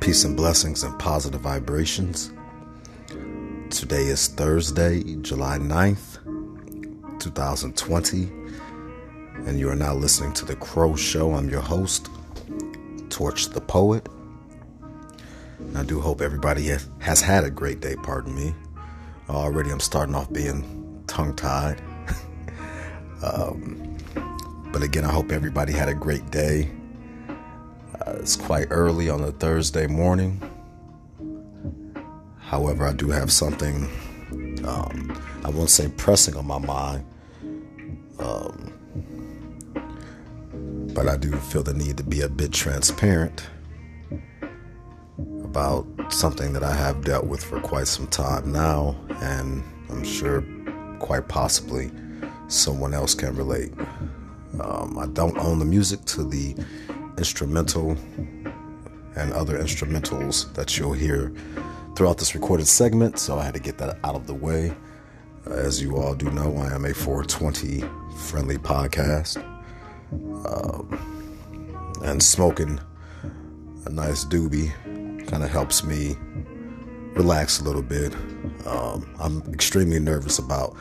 Peace and blessings and positive vibrations. Today is Thursday, July 9th, 2020, and you are now listening to The Crow Show. I'm your host, Torch the Poet. And I do hope everybody has had a great day, pardon me. Already I'm starting off being tongue tied. um, but again, I hope everybody had a great day. Uh, it's quite early on a Thursday morning. However, I do have something, um, I won't say pressing on my mind, um, but I do feel the need to be a bit transparent about something that I have dealt with for quite some time now, and I'm sure quite possibly someone else can relate. Um, I don't own the music to the instrumental and other instrumentals that you'll hear throughout this recorded segment, so I had to get that out of the way. As you all do know, I am a 420 friendly podcast. Um, and smoking a nice doobie kind of helps me relax a little bit. Um, I'm extremely nervous about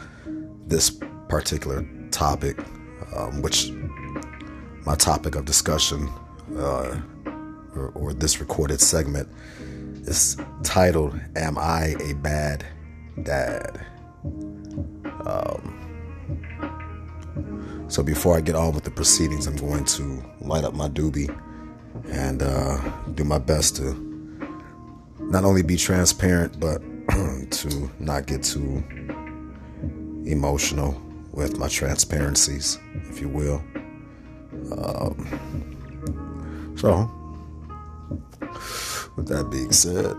this particular topic, um, which my topic of discussion uh, or, or this recorded segment is titled Am I a Bad Dad? Um, so before I get on with the proceedings, I'm going to light up my doobie and uh, do my best to not only be transparent, but to not get too emotional with my transparencies, if you will. Um, so, with that being said,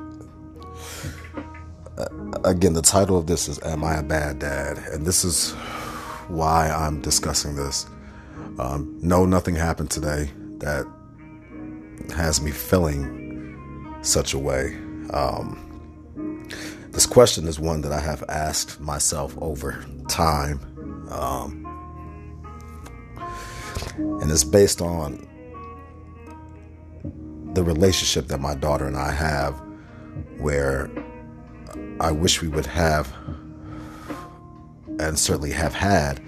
uh, again, the title of this is Am I a Bad Dad? And this is why I'm discussing this. Um, no, nothing happened today that has me feeling such a way. Um, this question is one that I have asked myself over time. Um, and it's based on the relationship that my daughter and I have, where I wish we would have, and certainly have had,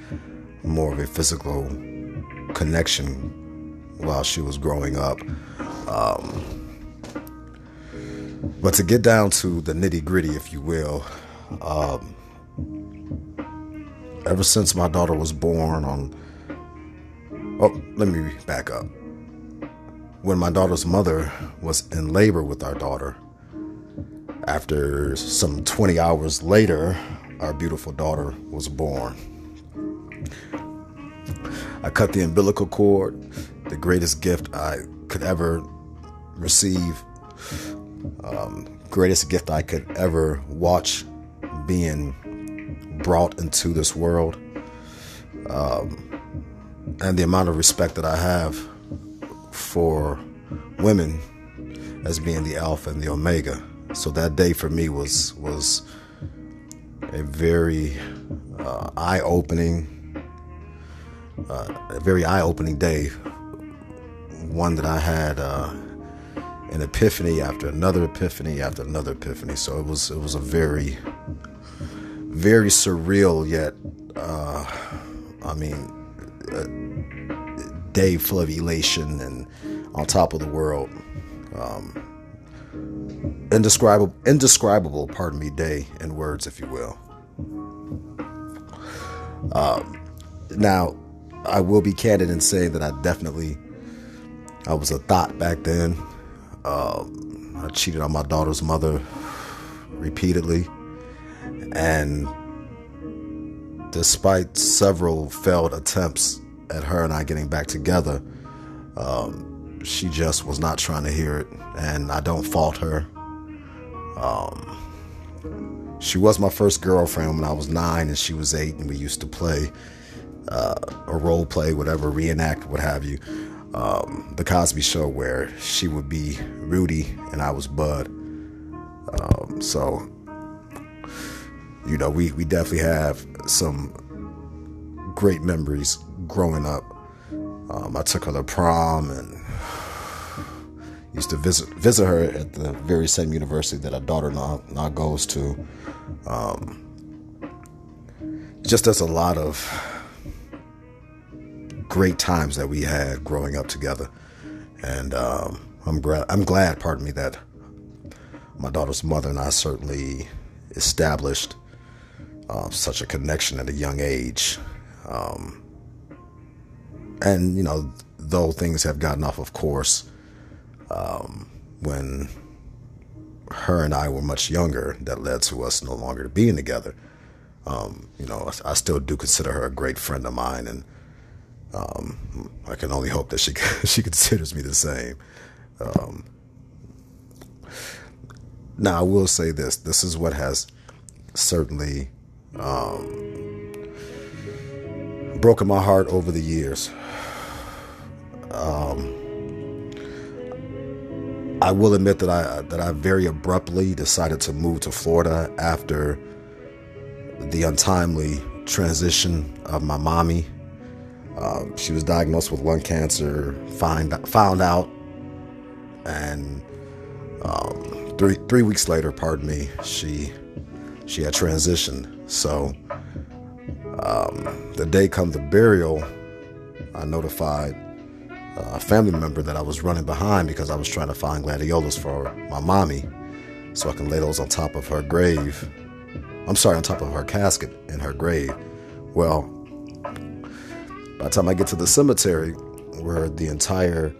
more of a physical connection while she was growing up. Um, but to get down to the nitty gritty, if you will, um, ever since my daughter was born on Oh, let me back up. When my daughter's mother was in labor with our daughter, after some 20 hours later, our beautiful daughter was born. I cut the umbilical cord, the greatest gift I could ever receive, um, greatest gift I could ever watch being brought into this world. Um, and the amount of respect that I have for women as being the alpha and the omega. So that day for me was was a very uh, eye-opening, uh, a very eye-opening day. One that I had uh, an epiphany after another epiphany after another epiphany. So it was it was a very, very surreal yet, uh, I mean, day full of elation and on top of the world. Um, indescribable, indescribable, pardon me, day in words, if you will. Um, now, I will be candid and say that I definitely, I was a thought back then. Um, I cheated on my daughter's mother repeatedly, and despite several failed attempts at her and I getting back together, um, she just was not trying to hear it, and I don't fault her. Um, she was my first girlfriend when I was nine, and she was eight, and we used to play uh, a role play, whatever, reenact, what have you. Um, the Cosby Show, where she would be Rudy and I was Bud. Um, so, you know, we, we definitely have some great memories growing up. Um, I took her to prom, and used to visit visit her at the very same university that our daughter now, now goes to. Um, just as a lot of great times that we had growing up together, and um, I'm glad. I'm glad, pardon me, that my daughter's mother and I certainly established uh, such a connection at a young age. Um, and you know, though things have gotten off of course um, when her and I were much younger, that led to us no longer being together. Um, you know, I still do consider her a great friend of mine, and um, I can only hope that she she considers me the same. Um, now, I will say this: this is what has certainly um, broken my heart over the years. Um, I will admit that I that I very abruptly decided to move to Florida after the untimely transition of my mommy. Uh, she was diagnosed with lung cancer, find, found out, and um, three three weeks later, pardon me, she she had transitioned. So um, the day come the burial, I notified a family member that I was running behind because I was trying to find gladiolas for my mommy so I can lay those on top of her grave. I'm sorry, on top of her casket in her grave. Well, by the time I get to the cemetery where the entire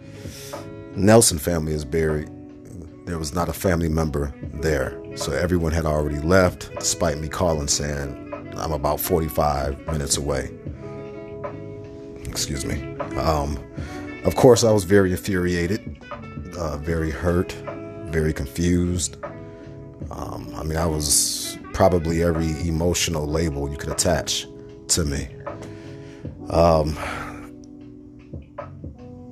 Nelson family is buried, there was not a family member there. So everyone had already left, despite me calling saying I'm about 45 minutes away. Excuse me. Um, of course, I was very infuriated, uh, very hurt, very confused. Um, I mean, I was probably every emotional label you could attach to me. Um,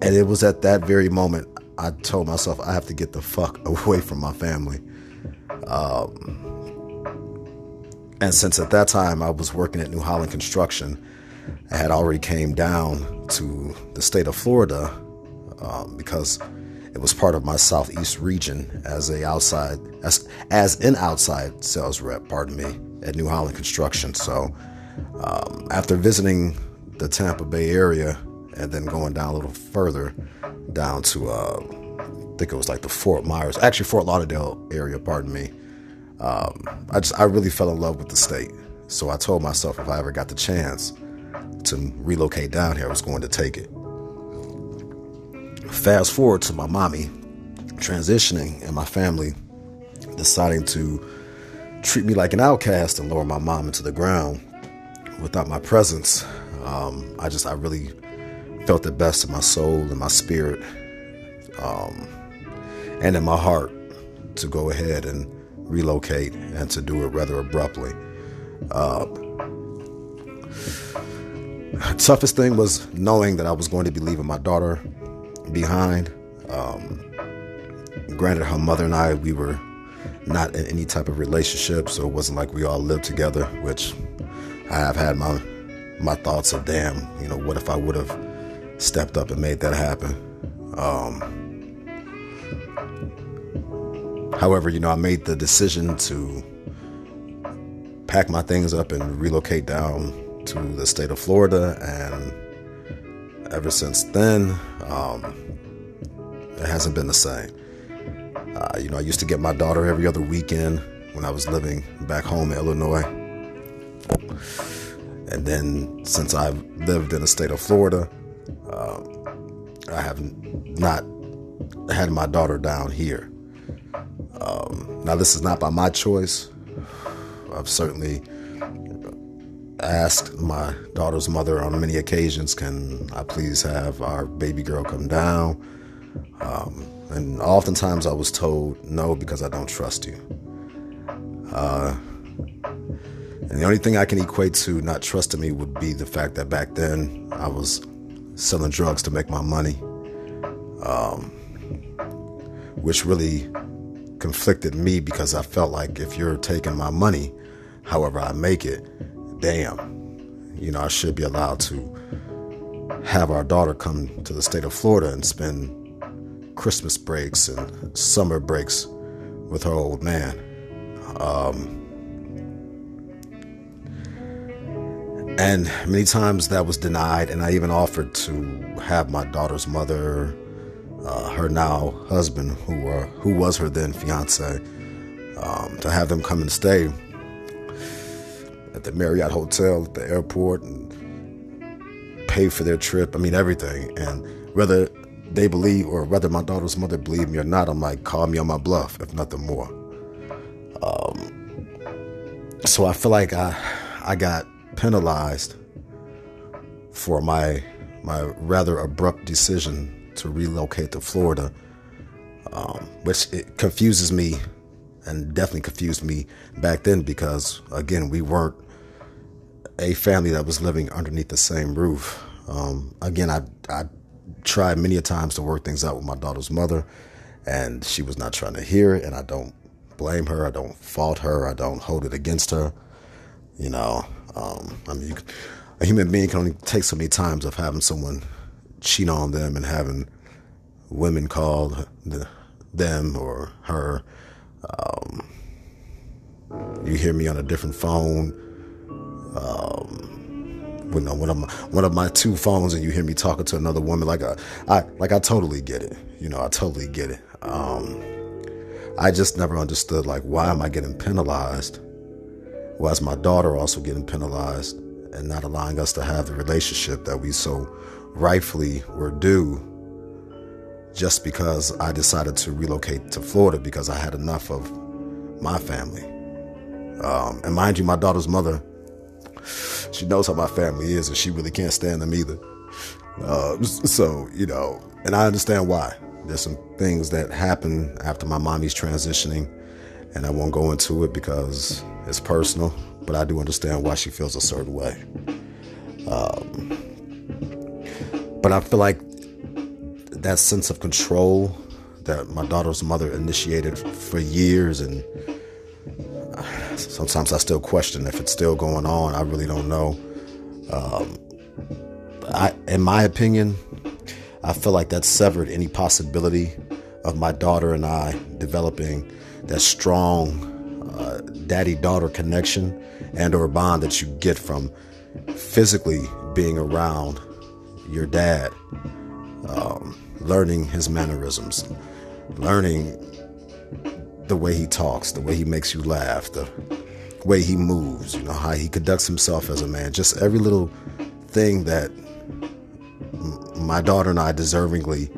and it was at that very moment I told myself I have to get the fuck away from my family. Um, and since at that time I was working at New Holland Construction, I had already came down to the state of Florida um, because it was part of my southeast region as a outside as as an outside sales rep. Pardon me, at New Holland Construction. So um, after visiting the Tampa Bay area and then going down a little further down to uh, I think it was like the Fort Myers, actually Fort Lauderdale area. Pardon me. Um, I just I really fell in love with the state. So I told myself if I ever got the chance to relocate down here, I was going to take it. Fast forward to my mommy transitioning and my family deciding to treat me like an outcast and lower my mom into the ground without my presence. Um, I just, I really felt the best in my soul and my spirit um, and in my heart to go ahead and relocate and to do it rather abruptly. Uh, toughest thing was knowing that I was going to be leaving my daughter behind. Um, granted, her mother and I, we were not in any type of relationship, so it wasn't like we all lived together. Which I have had my my thoughts of, damn, you know, what if I would have stepped up and made that happen? Um, however, you know, I made the decision to pack my things up and relocate down to the state of Florida, and ever since then, um, it hasn't been the same. Uh, you know, I used to get my daughter every other weekend when I was living back home in Illinois. And then since I've lived in the state of Florida, uh, I have not had my daughter down here. Um, now, this is not by my choice. I've certainly asked my daughter's mother on many occasions, can I please have our baby girl come down? Um, and oftentimes I was told no because I don't trust you. Uh, and the only thing I can equate to not trusting me would be the fact that back then I was selling drugs to make my money, um, which really conflicted me because I felt like if you're taking my money, however I make it, damn, you know, I should be allowed to have our daughter come to the state of Florida and spend Christmas breaks and summer breaks with her old man. Um, and many times that was denied, and I even offered to have my daughter's mother, uh, her now husband, who uh, who was her then fiance, um, to have them come and stay at the Marriott Hotel at the airport and pay for their trip. I mean everything, and whether they believe or whether my daughter's mother believe me or not, I'm like, call me on my bluff, if nothing more. Um, so I feel like I I got penalized for my my rather abrupt decision to relocate to Florida, um, which it confuses me and definitely confused me back then because again we weren't a family that was living underneath the same roof. Um, again, I I tried many a times to work things out with my daughter's mother, and she was not trying to hear it. And I don't blame her. I don't fault her. I don't hold it against her. You know, um, I mean, can, a human being can only take so many times of having someone cheat on them and having women call the, them or her. Um, you hear me on a different phone. Um, you know, one of my one of my two phones, and you hear me talking to another woman. Like I, I like I totally get it. You know, I totally get it. Um, I just never understood like why am I getting penalized? Why is my daughter also getting penalized and not allowing us to have the relationship that we so rightfully were due? Just because I decided to relocate to Florida because I had enough of my family. Um, and mind you, my daughter's mother she knows how my family is, and she really can't stand them either. Uh, so you know, and I understand why. There's some things that happen after my mommy's transitioning, and I won't go into it because it's personal. But I do understand why she feels a certain way. Um, but I feel like that sense of control that my daughter's mother initiated for years and Sometimes I still question if it's still going on. I really don't know. Um, I, in my opinion, I feel like that severed any possibility of my daughter and I developing that strong uh, daddy-daughter connection and or bond that you get from physically being around your dad, um, learning his mannerisms, learning the way he talks, the way he makes you laugh, the way he moves, you know, how he conducts himself as a man, just every little thing that my daughter and I deservingly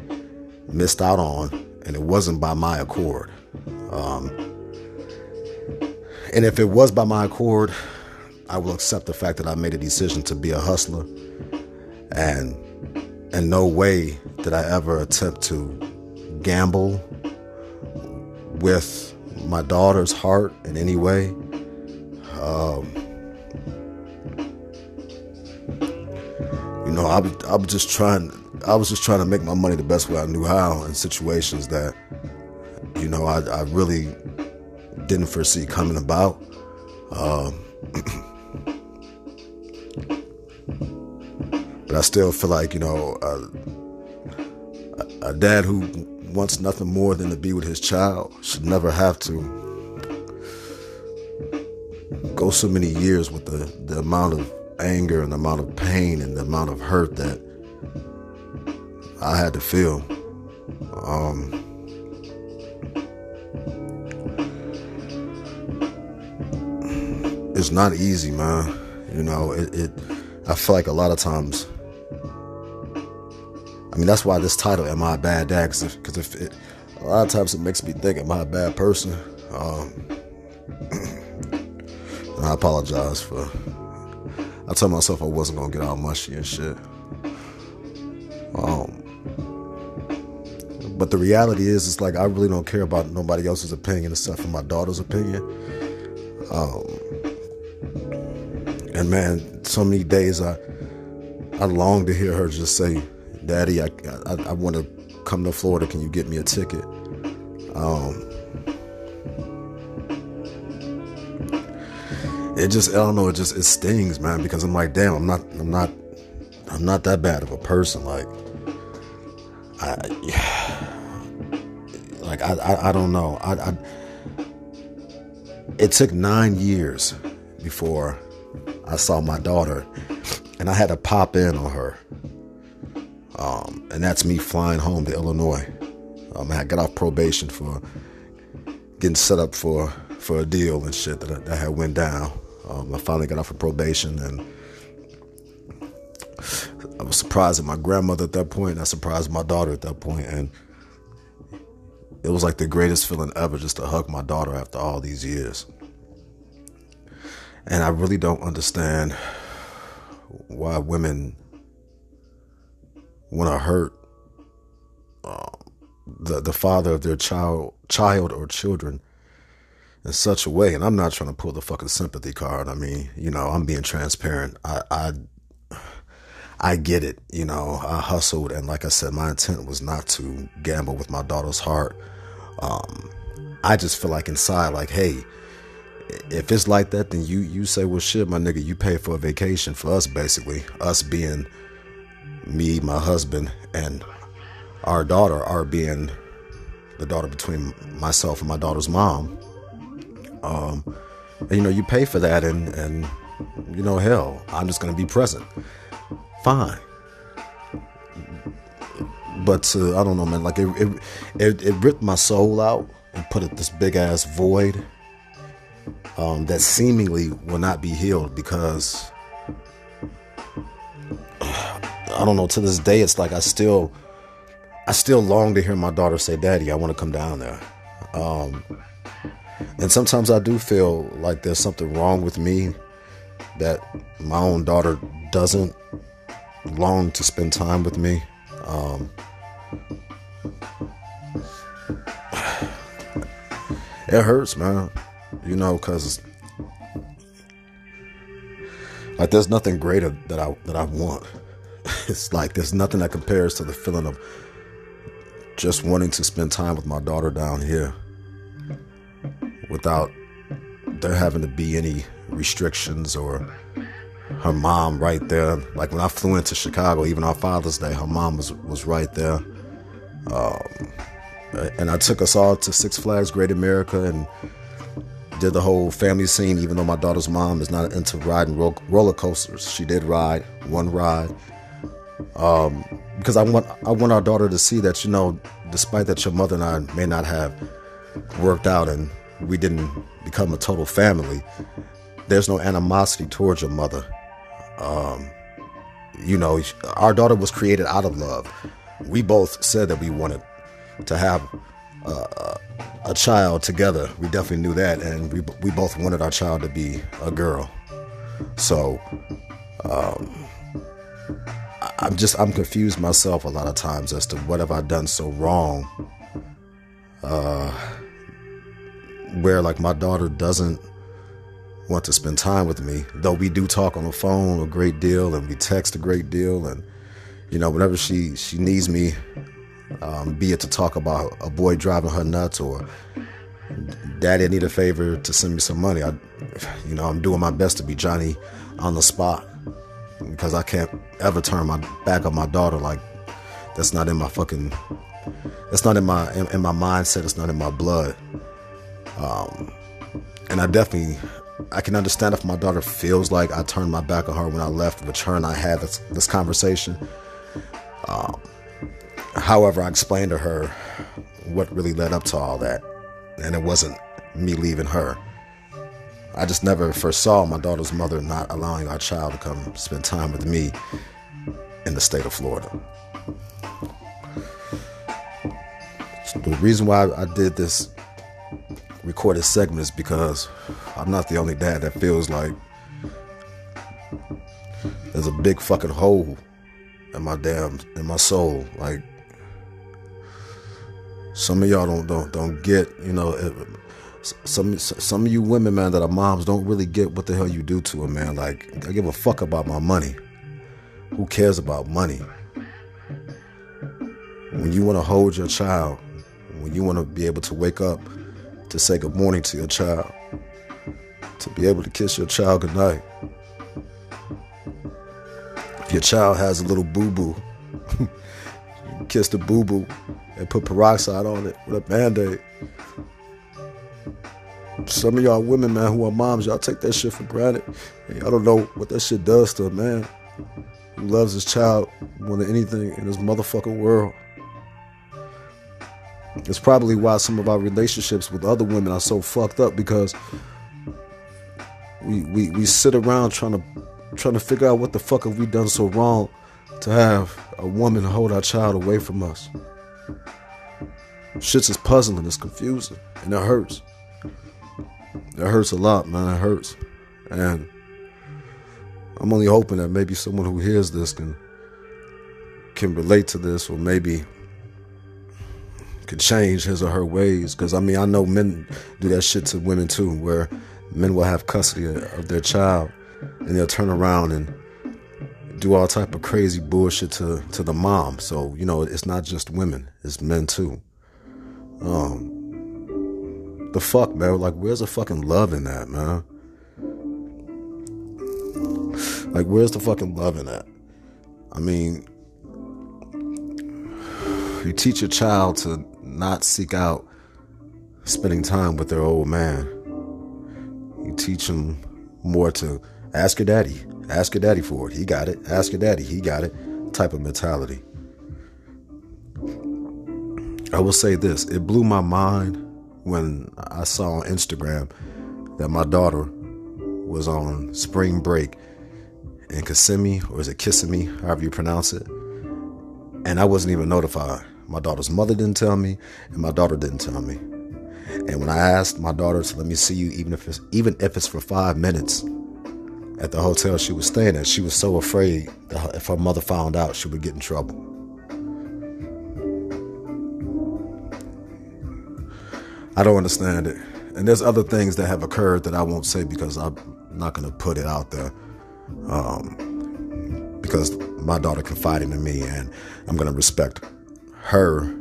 missed out on, and it wasn't by my accord. Um, and if it was by my accord, I will accept the fact that I made a decision to be a hustler, and in no way did I ever attempt to gamble with my daughter's heart in any way. Um, you know, I was, I was just trying. I was just trying to make my money the best way I knew how in situations that, you know, I, I really didn't foresee coming about. Um, but I still feel like, you know, a dad who wants nothing more than to be with his child should never have to go so many years with the, the amount of anger and the amount of pain and the amount of hurt that I had to feel. Um, it's not easy, man. You know, it, it I feel like a lot of times I mean, that's why this title, Am I a Bad Dad? Because if, if it, a lot of times it makes me think, Am I a bad person? Um, I apologize for. I told myself I wasn't going to get all mushy and shit. Um, but the reality is, it's like I really don't care about nobody else's opinion except for my daughter's opinion. Um, and man, so many days I I long to hear her just say, Daddy, I, I, I want to come to Florida. Can you get me a ticket? Um, it just, I don't know. It just, it stings, man, because I'm like, damn, I'm not, I'm not, I'm not that bad of a person. Like, I, Like I, I, I don't know. I, I, it took nine years before I saw my daughter, and I had to pop in on her. Um, and that's me flying home to Illinois. Um, I got off probation for getting set up for for a deal and shit that, that had went down. Um, I finally got off of probation and I was surprised at my grandmother at that point. I surprised my daughter at that point, and it was like the greatest feeling ever just to hug my daughter after all these years. And I really don't understand why women want to hurt uh, the the father of their child child or children in such a way. And I'm not trying to pull the fucking sympathy card. I mean, you know, I'm being transparent. I I I get it. You know, I hustled, and like I said, my intent was not to gamble with my daughter's heart. Um, I just feel like inside, like, hey, if it's like that, then you you say, well, shit, my nigga, you pay for a vacation for us, basically. Us being me, my husband, and our daughter, our being the daughter between myself and my daughter's mom. Um, and you know, you pay for that, and and you know, hell, I'm just gonna be present fine. But uh, I don't know, man. Like it, it, it, it, ripped my soul out and put it this big ass void um, that seemingly will not be healed because I don't know. To this day, it's like I still, I still long to hear my daughter say, "Daddy, I want to come down there." Um, and sometimes I do feel like there's something wrong with me that my own daughter doesn't long to spend time with me. Um, it hurts, man. You know, cause like there's nothing greater that I that I want. It's like there's nothing that compares to the feeling of just wanting to spend time with my daughter down here without there having to be any restrictions or her mom right there. Like when I flew into Chicago, even on Father's Day, her mom was was right there. Um, and I took us all to Six Flags Great America and did the whole family scene. Even though my daughter's mom is not into riding ro- roller coasters, she did ride one ride. Um, because I want I want our daughter to see that you know, despite that your mother and I may not have worked out and we didn't become a total family, there's no animosity towards your mother. Um, you know, our daughter was created out of love. We both said that we wanted to have a child together. We definitely knew that, and we we both wanted our child to be a girl. So, um, I'm just I'm confused myself a lot of times as to what have I done so wrong. Uh, where like my daughter doesn't want to spend time with me. Though we do talk on the phone a great deal and we text a great deal, and you know, whenever she she needs me, um, be it to talk about a boy driving her nuts or daddy, I need a favor to send me some money. I, you know, I'm doing my best to be Johnny on the spot because I can't ever turn my back on my daughter. Like that's not in my fucking. That's not in my in, in my mindset. It's not in my blood. Um, and I definitely I can understand if my daughter feels like I turned my back on her when I left, which her and I had this, this conversation. Um, however, I explained to her what really led up to all that, and it wasn't me leaving her. I just never foresaw my daughter's mother not allowing our child to come spend time with me in the state of Florida. The reason why I did this recorded segments because I'm not the only dad that feels like there's a big fucking hole in my damn in my soul. Like some of y'all don't don't don't get, you know, it, some some of you women, man, that are moms don't really get what the hell you do to them, man. Like I give a fuck about my money. Who cares about money? When you want to hold your child, when you want to be able to wake up to say good morning to your child, to be able to kiss your child goodnight. If your child has a little boo boo, kiss the boo boo and put peroxide on it with a band-aid. Some of y'all women, man, who are moms, y'all take that shit for granted. And y'all don't know what that shit does to a man who loves his child more than anything in this motherfucking world. It's probably why some of our relationships with other women are so fucked up because we, we, we sit around trying to trying to figure out what the fuck have we done so wrong to have a woman hold our child away from us. Shit's is puzzling, it's confusing, and it hurts. It hurts a lot, man. It hurts. And I'm only hoping that maybe someone who hears this can can relate to this or maybe can change his or her ways. Because I mean, I know men do that shit to women too, where men will have custody of their child and they'll turn around and do all type of crazy bullshit to to the mom. So you know, it's not just women; it's men too. Um, the fuck, man. Like, where's the fucking love in that, man? Like, where's the fucking love in that? I mean, you teach your child to not seek out spending time with their old man. You teach them more to ask your daddy, ask your daddy for it. He got it. Ask your daddy, he got it. Type of mentality. I will say this it blew my mind when I saw on Instagram that my daughter was on spring break in Kissimmee, or is it Kissimmee, however you pronounce it. And I wasn't even notified. My daughter's mother didn't tell me, and my daughter didn't tell me. And when I asked my daughter to let me see you, even if it's even if it's for five minutes, at the hotel she was staying at, she was so afraid that if her mother found out, she would get in trouble. I don't understand it. And there's other things that have occurred that I won't say because I'm not going to put it out there. Um, because my daughter confided in me and I'm going to respect her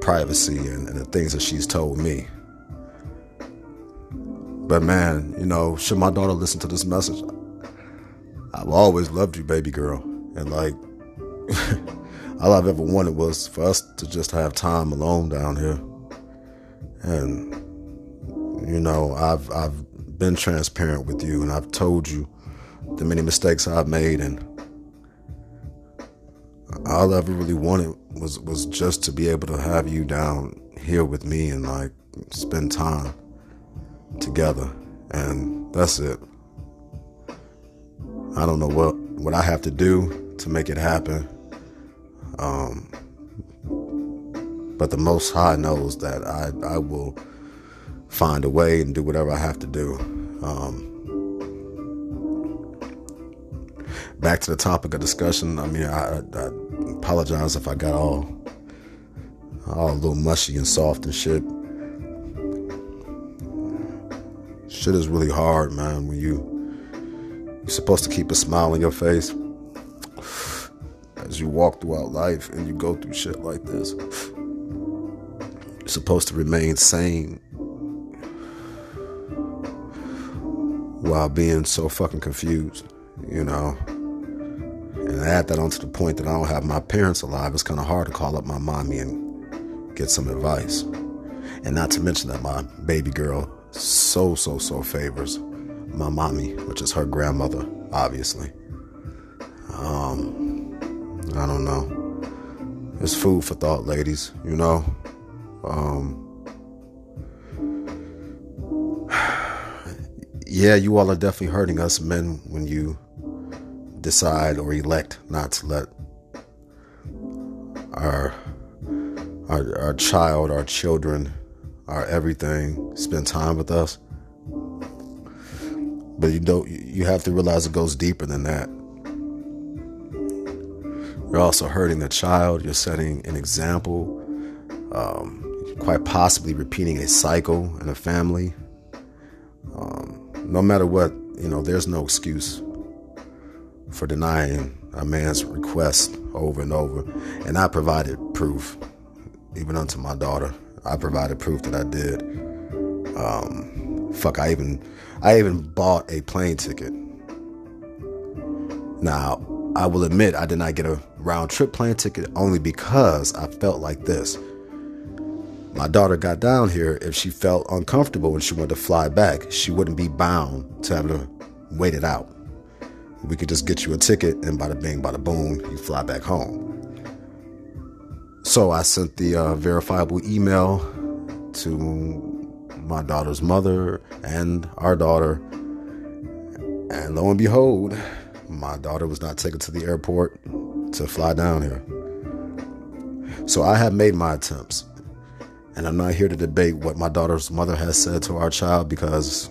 privacy and, and the things that she's told me. But man, you know, should my daughter listen to this message, I've always loved you, baby girl. And like, all I've ever wanted was for us to just have time alone down here. And you know, I've I've been transparent with you, and I've told you the many mistakes I've made, and all I ever really wanted was was just to be able to have you down here with me and like spend time together, and that's it. I don't know what what I have to do to make it happen. Um, but the Most High knows that I I will find a way and do whatever I have to do. Um, back to the topic of discussion. I mean, I, I apologize if I got all all a little mushy and soft and shit. Shit is really hard, man. When you you're supposed to keep a smile on your face as you walk throughout life and you go through shit like this. Supposed to remain sane while being so fucking confused, you know. And add that onto the point that I don't have my parents alive, it's kind of hard to call up my mommy and get some advice. And not to mention that my baby girl so, so, so favors my mommy, which is her grandmother, obviously. Um, I don't know. It's food for thought, ladies, you know? Um, yeah, you all are definitely hurting us men when you decide or elect not to let our our, our child, our children, our everything spend time with us. But you don't you have to realize it goes deeper than that. You're also hurting the child, you're setting an example, um, quite possibly repeating a cycle in a family. Um, no matter what, you know, there's no excuse for denying a man's request over and over. And I provided proof, even unto my daughter. I provided proof that I did. Um, fuck, I even, I even bought a plane ticket. Now, I will admit I did not get a round trip plane ticket only because I felt like this. My daughter got down here. If she felt uncomfortable when she wanted to fly back, she wouldn't be bound to having to wait it out. We could just get you a ticket and bada bing, bada boom, you fly back home. So I sent the uh, verifiable email to my daughter's mother and our daughter. And lo and behold, my daughter was not taken to the airport to fly down here. So I have made my attempts. And I'm not here to debate what my daughter's mother has said to our child because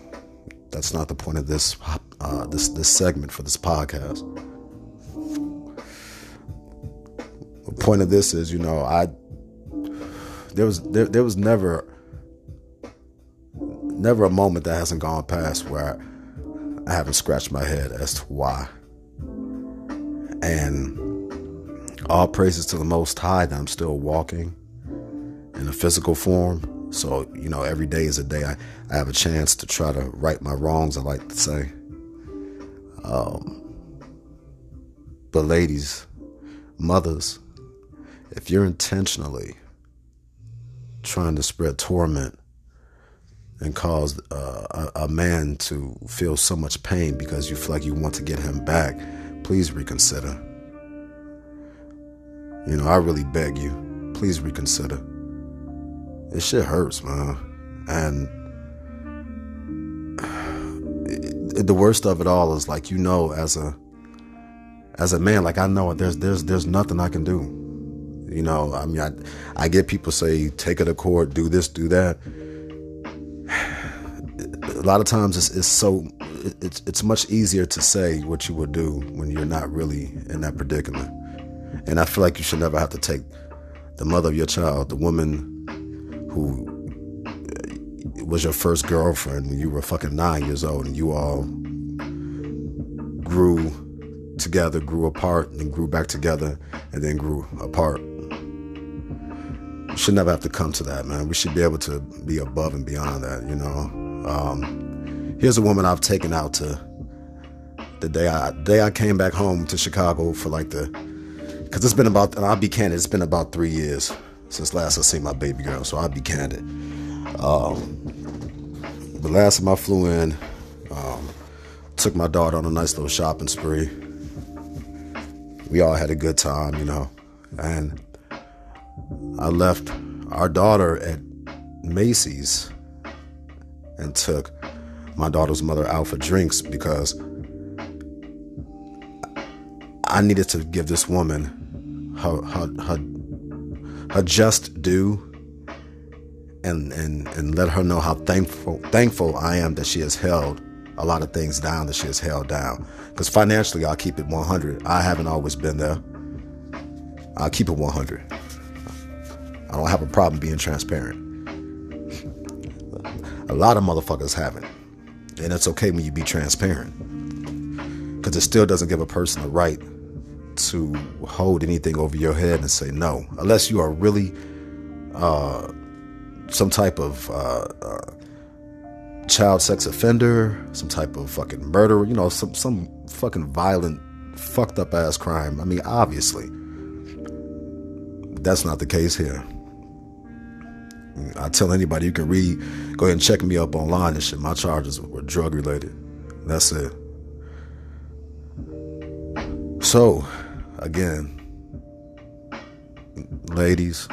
that's not the point of this uh, this this segment for this podcast. The point of this is, you know, I there was there there was never never a moment that hasn't gone past where I haven't scratched my head as to why. And all praises to the Most High that I'm still walking in a physical form. So, you know, every day is a day I, I have a chance to try to right my wrongs, I like to say. Um, but, ladies, mothers, if you're intentionally trying to spread torment and cause uh, a, a, man to feel so much pain because you feel like you want to get him back, please reconsider. You know, I really beg you, please reconsider. This shit hurts, man. And it, the worst of it all is like you know as a as a man like I know there's there's there's nothing I can do. You know, I mean I I get people say take it to court, do this, do that a lot of times it's, it's so it's it's much easier to say what you would do when you're not really in that predicament. And I feel like you should never have to take the mother of your child, the woman who was your first girlfriend when you were fucking nine years old and you all grew together, grew apart, and grew back together, and then grew apart. We should never have to come to that, man. We should be able to be above and beyond that, you know. Um, here's a woman I've taken out to the day I day I came back home to Chicago for like the because it's been about and I'll be candid it's been about three years since last I seen my baby girl so I'll be candid. Um, the last time I flew in, um, took my daughter on a nice little shopping spree. We all had a good time, you know, and I left our daughter at Macy's and took my daughter's mother out for drinks because I needed to give this woman her her her, her just due and and and let her know how thankful thankful I am that she has held a lot of things down that she has held down. Because financially, I'll keep it 100. I haven't always been there. I'll keep it 100. I don't have a problem being transparent. A lot of motherfuckers haven't. And it's okay when you be transparent. Because it still doesn't give a person the right to hold anything over your head and say no. Unless you are really uh, some type of uh, uh, child sex offender, some type of fucking murderer, you know, some, some fucking violent, fucked up ass crime. I mean, obviously. That's not the case here. I tell anybody you can read, go ahead and check me up online and shit. My charges were drug related. That's it. So, again, ladies,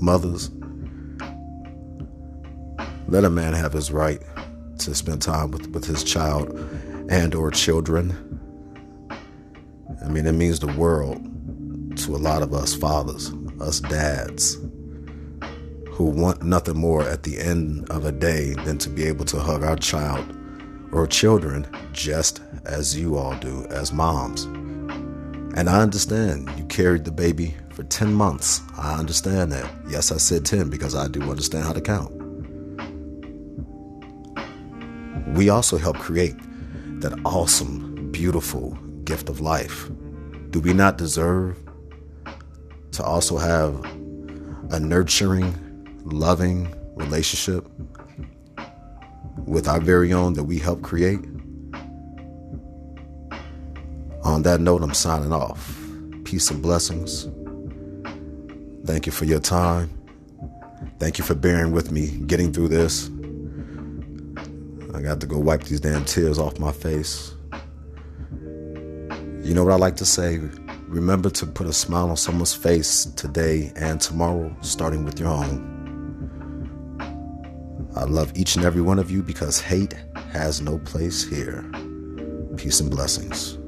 mothers, let a man have his right to spend time with, with his child and or children. I mean, it means the world to a lot of us fathers, us dads who want nothing more at the end of a day than to be able to hug our child or children just as you all do as moms. And I understand you carried the baby for 10 months. I understand that. Yes, I said 10 because I do understand how to count. We also help create that awesome, beautiful gift of life. Do we not deserve to also have a nurturing, loving relationship with our very own that we help create. On that note, I'm signing off. Peace and blessings. Thank you for your time. Thank you for bearing with me getting through this. I got to go wipe these damn tears off my face. You know what I like to say? Remember to put a smile on someone's face today and tomorrow, starting with your own. I love each and every one of you because hate has no place here. Peace and blessings.